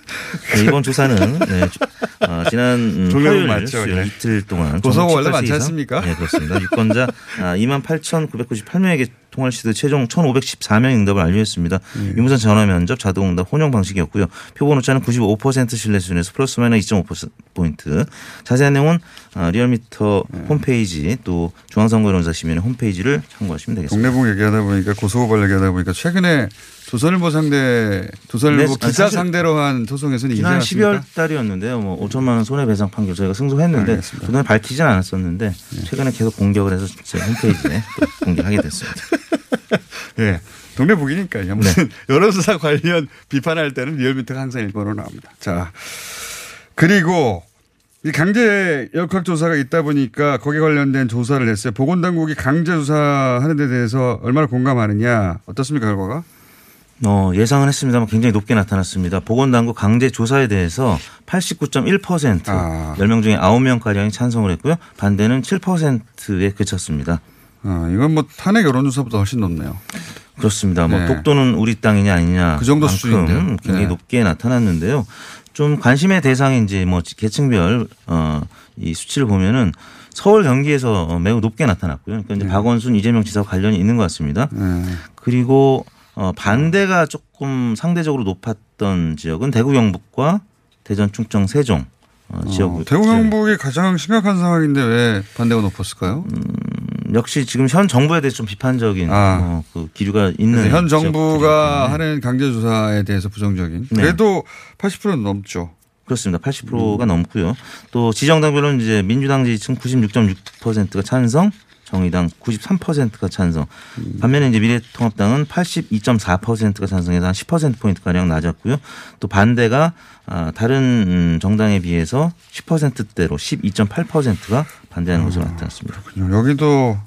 네. 네, 이번 조사는 네, 주- 어, 지난 음, 화요일 맞죠, 수요일 네. 이틀 동안 고소가 원래 많지 18세 이상, 않습니까? 네, 그렇습니다. 유권자 아, 28,998명에게 통화를 시도 최종 1,514명 응답을 완료했습니다. 네. 유무선 전화 면접, 자동 응답, 혼용 방식이었고요. 표본 오차는 95% 신뢰 수준에서 플러스 마이너스 2.5포인트. 자세한 내용은 아, 리얼미터 네. 홈페이지 또 중앙선거론사 시민의 홈페이지를 참고하시면 되겠습니다. 동네북 얘기하다 보니까 고소고발 얘기하다 보니까 최근에 조선일보 상대 조선일보 네, 기자 상대로 한 소송에서는 지난 않았습니까? 12월 달이었는데요. 뭐 5천만 원 손해배상 판결 저희가 승소했는데. 네. 그동안 밝히진 않았었는데 최근에 계속 공격을 해서 제 홈페이지에 *laughs* 또 공개하게 됐습니다. *laughs* 예. 동네 북이니까요. 무슨 *laughs* 여론조사 관련 비판할 때는 리얼미터가 항상 일본어로 나옵니다. 자. 그리고 이 강제 역학 조사가 있다 보니까 거기에 관련된 조사를 했어요. 보건당국이 강제 조사하는 데 대해서 얼마나 공감하느냐. 어떻습니까, 결과가? 어, 예상은 했습니다만 굉장히 높게 나타났습니다. 보건당국 강제 조사에 대해서 89.1% 아. 10명 중에 9명가량이 찬성을 했고요. 반대는 7%에 그쳤습니다. 어, 이건 뭐 탄핵 여론조사보다 훨씬 높네요. 그렇습니다. 뭐 네. 독도는 우리 땅이냐 아니냐 그 정도 만큼 수준인데요. 굉장히 네. 높게 나타났는데요. 좀 관심의 이제 뭐 계층별 어이 수치를 보면은 서울 경기에서 매우 높게 나타났고요. 그러니까 네. 이제 박원순 이재명 지사와 관련이 있는 것 같습니다. 그리고 어 반대가 조금 상대적으로 높았던 지역은 대구 경북과 대전 충청 세종 어, 지역 어, 대구 경북이 가장 심각한 상황인데 왜 반대가 높았을까요? 음, 역시 지금 현 정부에 대해서 좀 비판적인 아. 어, 그 기류가 있는 현 정부가 때문에. 하는 강제 조사에 대해서 부정적인. 네. 그래도 80%는 넘죠. 그렇습니다. 80%가 넘고요. 또 지정당별로는 이제 민주당 지지층 96.6%가 찬성, 정의당 93%가 찬성. 반면에 이제 미래통합당은 82.4%가 찬성해서 한 10% 포인트 가량 낮았고요. 또 반대가 아, 다른 음, 정당에 비해서 10%대로 12.8%가 반대하는 것으로 나타났습니다. 여기도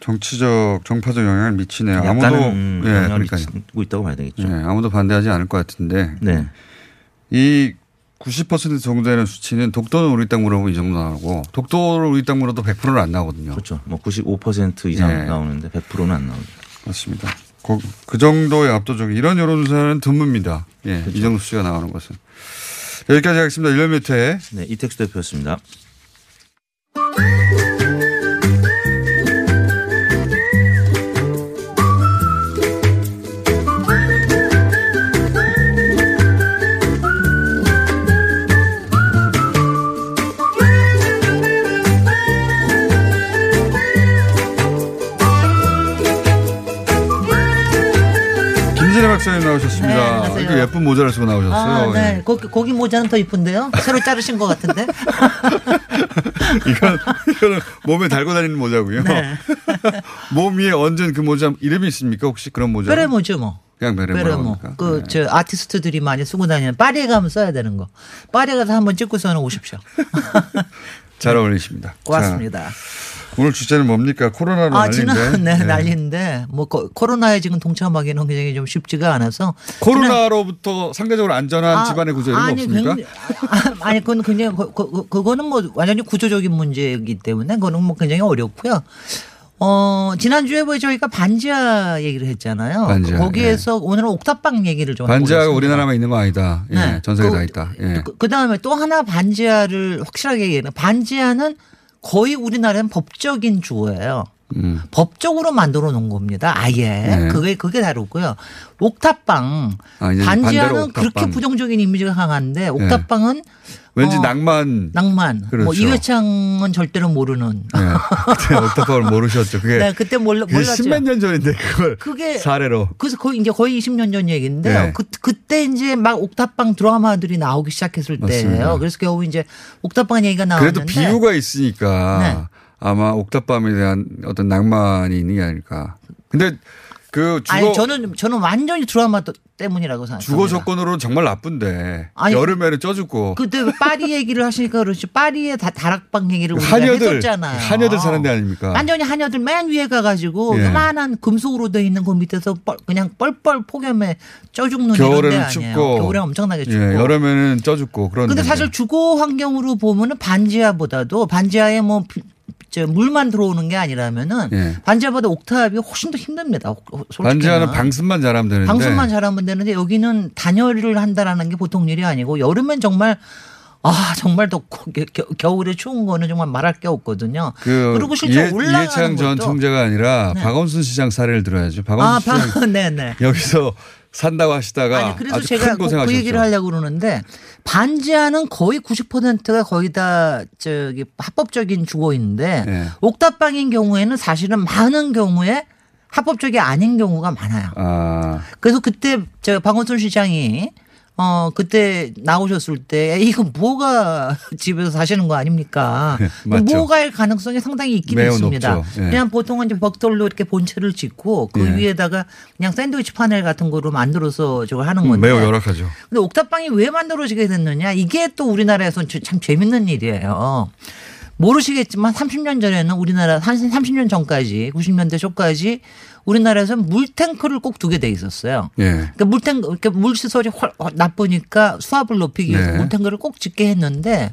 정치적 정파적 영향을 미치네요. 아무도 음, 예, 영향을 그러니까요. 미치고 있다고 봐야 되겠죠. 예, 아무도 반대하지 않을 것 같은데. 네. 이 90% 정도 되는 수치는 독도는 우리 땅 물어보면 이 정도 나오고 독도를 우리 땅 물어도 100%는 안 나오거든요. 그렇죠. 뭐 95% 이상 예. 나오는데 100%는 안 나오죠. 맞습니다. 그, 그 정도의 압도적 이런 여론조사는 드뭅니다. 예, 그렇죠. 이 정도 수치가 나오는 것은. 여기까지 하겠습니다. 일년몇 회 네, 이택수 대표였습니다. 네, 예쁜 모자를 쓰고 나오셨어요. 아, 네. 고기, 고기 모자는 더 이쁜데요? 새로 자르신 것 같은데? 예. *laughs* 이건, 이거는 몸에 달고 다니는 모자고요. 네. *laughs* 몸 위에 얹은 그 모자 이름이 있습니까? 혹시 그런 모자? 베레모죠, 뭐. 그냥 베레모. 합니까? 그, 저, 아티스트들이 많이 쓰고 다니는 파리에 가면 써야 되는 거. 파리에 가서 한번 찍고서는 오십시오. *laughs* 잘 어울리십니다. 고맙습니다. 자, 오늘 주제는 뭡니까? 코로나로 아, 난리인데. *laughs* 네, 네. 난리인데, 뭐, 코- 코로나에 지금 동참하기는 굉장히 좀 쉽지가 않아서. 코로나로부터 상대적으로 안전한 아, 집안의 구조 이런 거 아니, 없습니까? 굉장히- 아, 아니, 그건 굉장히, 그, 그, 그거는 뭐 완전히 구조적인 문제이기 때문에 그거는 뭐 굉장히 어렵고요. 어, 지난주에 뭐 저희가 반지하 얘기를 했잖아요. 반지하, 거기에서 오늘은 옥탑방 얘기를 좀 반지하가. 우리나라만 있는 거 아니다. 예, 네. 전 세계 그- 다 있다. 예. 그 다음에 또 하나 반지하를 확실하게 얘기해요. 반지하는 거의 우리나라는 법적인 주어예요. 음. 법적으로 만들어 놓은 겁니다. 아예. 네. 그게, 그게 다르고요. 옥탑방. 아, 반지하는 옥탑방. 그렇게 부정적인 이미지가 강한데 옥탑방은 왠지 어, 낭만. 낭만. 뭐 그렇죠. 이회창은 절대로 모르는. 예. 그때 옥탑방을 모르셨죠. 그게 네, 그때 몰라, 몰랐죠. 십몇 년 전인데 그걸 그게 사례로. 그래서 거의 이제 거의 20년 전 얘기인데요. 네. 그, 그때 이제 막 옥탑방 드라마들이 나오기 시작했을 맞습니다. 때예요. 그래서 겨우 이제 옥탑방 얘기가 나왔는데 그래도 비유가 있으니까 네. 아마 옥탑방에 대한 어떤 낭만이 있는 게 아닐까. 근데 그 주거 아니 저는 저는 완전히 드라마 때문이라고 생각합니다. 주거 조건으로는 정말 나쁜데 아니, 여름에는 쪄 죽고 그때 파리 얘기를 하시니까 그렇지 파리의 다 다락방 얘기를 우리가 한여들 했었잖아요. 한여들 사는 데 아닙니까? 완전히 한여들 맨 위에 가가지고 예. 요만한 금속으로 돼 있는 그 밑에서 뻘- 그냥 뻘뻘 폭염에 쪄 죽는 이런 데 겨울에는. 춥고 겨울에 엄청나게 춥고. 예, 여름에는 쪄 죽고 그런. 근데 데인데. 사실 주거 환경으로 보면은 반지하보다도 반지하에 뭐 물만 들어오는 게 아니라면은 예. 반지하보다 옥탑이 훨씬 더 힘듭니다. 솔직히는. 반지하는 방습만 잘하면 되는데 방송만 잘하면 되는데 여기는 단열을 한다라는 게 보통 일이 아니고 여름엔 정말 아 정말 덥고 겨, 겨울에 추운 거는 정말 말할 게 없거든요. 그 그리고 실제 이해, 올라가는 이해창 전 총재가 아니라 네. 박원순 시장 사례를 들어야죠. 아, 박원순 시장 방, 네네. 여기서 산다고 하시다가 아니 그래서 제가 큰 그. 얘기를 하려고 그러는데 반지하는 거의 90%가 거의 다 저기 합법적인 주거인데 네. 옥탑방인 경우에는 사실은 많은 경우에 합법적이 아닌 경우가 많아요. 아, 그래서 그때 저 박원순 시장이 어 그때 나오셨을 때 이거 뭐가 *laughs* 집에서 사시는 거 아닙니까? 맞죠. 뭐가일 가능성이 상당히 있긴 있습니다. 예. 그냥 보통은 이제 벽돌로 이렇게 본체를 짓고 그 예. 위에다가 그냥 샌드위치 파넬 같은 거로 만들어서 저걸 하는 음, 건데 매우 열악하죠. 근데 옥탑방이 왜 만들어지게 됐느냐 이게 또 우리나라에서는 참 재밌는 일이에요. 모르시겠지만 30년 전에는 우리나라 한 30년 전까지 90년대 초까지 우리나라에서는 물탱크를 꼭 두게 돼 있었어요. 예. 그러니까 물탱크 이렇게 물 시설이 훨- 훨 나쁘니까 수압을 높이기 위해서 네. 물탱크를 꼭 짓게 했는데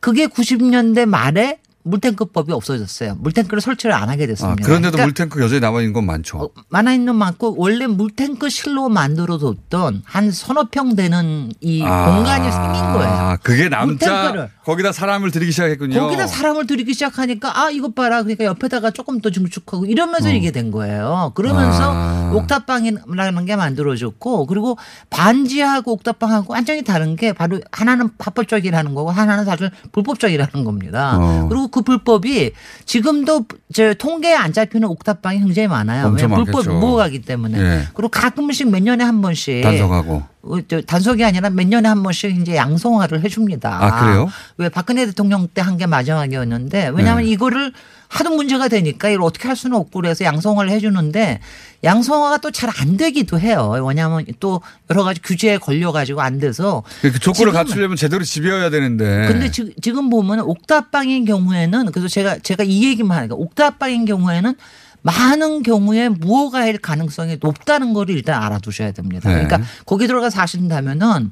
그게 90년대 말에 물탱크법이 없어졌어요. 물탱크를 설치를 안 하게 아, 됐습니다. 그런데도 그러니까 물탱크 여전히 남아 있는 건 많죠. 많아 있는 많고 원래 물탱크 실로 만들어뒀던 한 서너 평 되는 이 공간이 생긴 거예요. 아, 그게 남자 물탱크를. 거기다 사람을 들이기 시작했군요. 거기다 사람을 들이기 시작하니까 아 이것 봐라 그러니까 옆에다가 조금 더 증축하고 이러면서 어. 이게 된 거예요. 그러면서 아. 옥탑방이라는 게 만들어졌고 그리고 반지하고 옥탑방하고 완전히 다른 게 바로 하나는 합법적이라는 거고 하나는 사실 불법적이라는 겁니다. 어. 그리고 그 불법이 지금도 저 통계에 안 잡히는 옥탑방이 굉장히 많아요. 엄청 왜냐면 불법 많겠죠. 무효가기 때문에. 예. 그리고 가끔씩 몇 년에 한 번씩 단속하고. 어, 저 단속이 아니라 몇 년에 한 번씩 이제 양성화를 해줍니다. 아, 그래요? 왜 박근혜 대통령 때 한 게 마지막이었는데 왜냐하면 네. 이거를 하도 문제가 되니까 이걸 어떻게 할 수는 없고 그래서 양성화를 해주는데 양성화가 또 잘 안 되기도 해요. 왜냐하면 또 여러 가지 규제에 걸려가지고 안 돼서. 그 조건을 갖추려면 제대로 집이어야 되는데. 근데 지, 지금 보면 옥탑방인 경우에는 그래서 제가 제가 이 얘기만 하니까 옥탑방인 경우에는 많은 경우에 무허가일 가능성이 높다는 거를 일단 알아두셔야 됩니다. 네. 그러니까 거기 들어가 사신다면은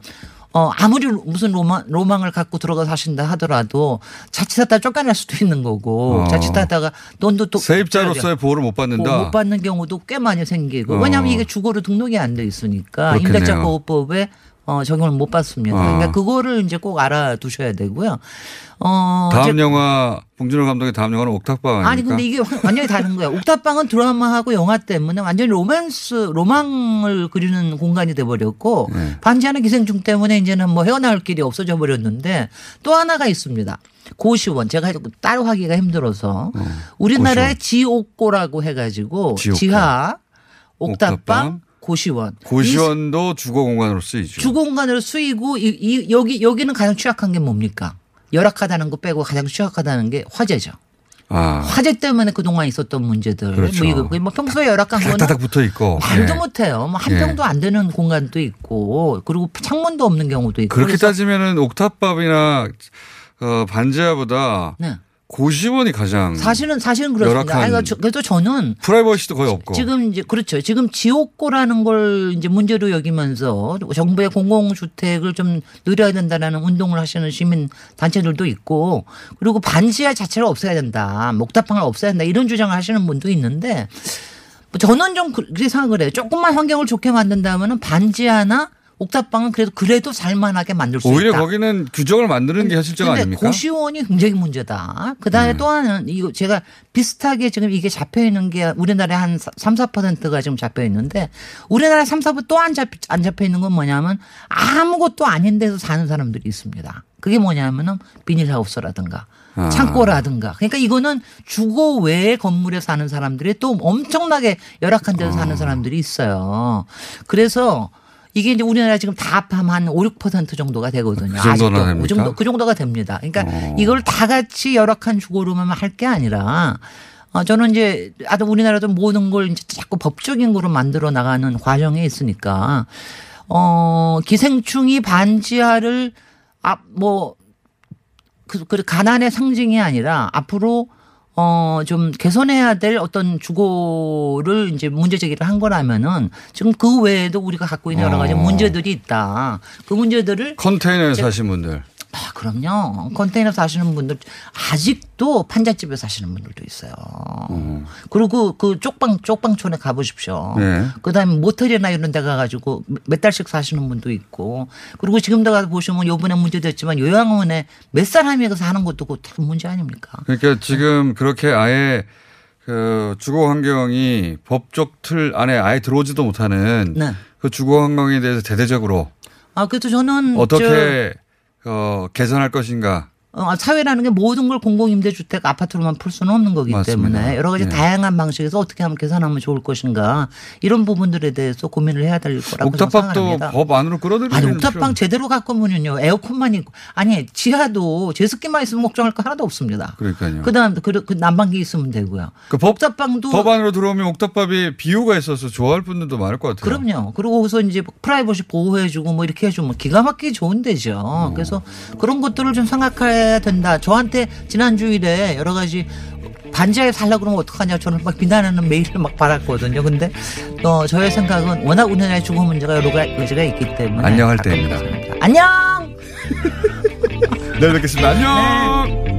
어 아무리 무슨 로망 로망을 갖고 들어가 사신다 하더라도 자칫하다 쫓겨날 수도 있는 거고 어. 자칫하다가 돈도 또 세입자로서의 보호를 못 받는다. 뭐못 받는 경우도 꽤 많이 생기고 어. 왜냐하면 이게 주거로 등록이 안 돼 있으니까. 임대차 보호법에 어, 적용을 못 받습니다. 어. 그러니까 그거를 이제 꼭 알아두셔야 되고요. 어, 다음 영화 봉준호 감독의 다음 영화는 옥탑방 아닙니까? 아니 근데 이게 완- 완전히 다른 거예요. 옥탑방은 드라마하고 영화 때문에 완전히 로맨스 로망을 그리는 공간이 돼 버렸고 네. 반지하는 기생충 때문에 이제는 뭐 헤어나올 길이 없어져 버렸는데 또 하나가 있습니다. 고시원 제가 따로 하기가 힘들어서 우리나라의 지옥고라고 해가지고 지옥고. 지하 옥탑방, 옥탑방, 고시원 고시원도 주거 공간으로 쓰이죠. 주공간으로 쓰이고 이, 이- 여기 여기는 가장 취약한 게 뭡니까? 열악하다는 거 빼고 가장 취약하다는 게 화재죠. 아, 화재 때문에 그동안 있었던 문제들. 그렇죠. 뭐 이거 뭐 평소에 열악한 거는 따닥 붙어 있고. 말도 예. 못해요. 뭐한 예. 평도 안 되는 공간도 있고 그리고 창문도 없는 경우도 있고. 그렇게 따지면은 옥탑밥이나 어, 반지하보다 네. 고시원이 가장 사실은 사실은 그렇습니다. 아니, 그래도 저는 프라이버시도 거의 없고. 지금 이제 그렇죠. 지금 지옥고라는 걸 이제 문제로 여기면서 정부의 공공주택을 좀 늘려야 된다라는 운동을 하시는 시민 단체들도 있고 그리고 반지하 자체를 없애야 된다. 목탑방을 없애야 된다. 이런 주장을 하시는 분도 있는데 뭐 저는 좀 그렇게 생각을 해요. 조금만 환경을 좋게 만든다면은 반지하나 옥탑방은 그래도 그래도 살만하게 만들 수 오히려 있다. 거기는 규정을 만드는 게 현실적 아닙니까? 고시원이 굉장히 문제다. 그 다음에 또 하나는 이거 제가 비슷하게 지금 이게 잡혀 있는 게 우리나라에 한 3, 4%가 지금 잡혀 있는데 우리나라 3, 4%또 안 잡, 안 잡혀 있는 건 뭐냐면 아무것도 아닌 데서 사는 사람들이 있습니다. 그게 뭐냐면은 비닐하우스라든가 아. 창고라든가. 그러니까 이거는 주거 외의 건물에 사는 사람들이 또 엄청나게 열악한 데서 아. 사는 사람들이 있어요. 그래서 이게 이제 우리나라 지금 다 합하면 한 5, 6% 정도가 되거든요. 그 정도나 아직도. 됩니까? 그 정도, 그 정도가 됩니다. 그러니까 어. 이걸 다 같이 열악한 주거로만 할 게 아니라 어, 저는 이제 아주 우리나라도 모든 걸 이제 자꾸 법적인 거로 만들어 나가는 과정에 있으니까 어 기생충이 반지하를 아뭐 그, 그 가난의 상징이 아니라 앞으로 어, 좀 개선해야 될 어떤 주고를 이제 문제 제기를 한 거라면은 지금 그 외에도 우리가 갖고 있는 여러 가지 어. 문제들이 있다. 그 문제들을 컨테이너에 사신 분들. 아, 그럼요. 컨테이너 사시는 분들 아직도 판잣집에 사시는 분들도 있어요. 그리고 그 쪽방 쪽방촌에 가보십시오. 네. 그다음에 모텔이나 이런 데 가가지고 몇 달씩 사시는 분도 있고 그리고 지금도 가서 보시면 요번에 문제됐지만 요양원에 몇 사람이 가서 사는 것도 다 문제 아닙니까? 그러니까 지금 그렇게 아예 그 주거 환경이 법적 틀 안에 아예 들어오지도 못하는 네. 그 주거 환경에 대해서 대대적으로 아 그래서 저는 어떻게 어, 개선할 것인가. 어, 사회라는 게 모든 걸 공공임대주택 아파트로만 풀 수는 없는 거기 맞습니다. 때문에 여러 가지 예. 다양한 방식에서 어떻게 하면 개선하면 좋을 것인가 이런 부분들에 대해서 고민을 해야 될 거라고 옥탑방도 생각합니다. 법 안으로 끌어들이는 아니 옥탑방 제대로 갖고 오면요 에어컨만 있고 아니 지하도 제습기만 있으면 걱정할 거 하나도 없습니다. 그러니까요. 그다음 그, 그 난방기 있으면 되고요. 그 법, 옥탑방도 법 안으로 들어오면 옥탑밥이 비유가 있어서 좋아할 분들도 많을 것 같아요. 그럼요. 그리고 거기서 이제 프라이버시 보호해주고 뭐 이렇게 해주면 기가 막히게 좋은 데죠. 어. 그래서 그런 것들을 좀 생각해 야 된다. 저한테 지난 주일에 여러 가지 반지하에 살라 그러면 어떡하냐 저는 막 비난하는 메일을 막 받았거든요. 근데 어 저의 생각은 워낙 우리나라의 주거 문제가 여러 가지가 있기 때문에 안녕할 때입니다. 안녕. *laughs* 내일 뵙겠습니다. 안녕.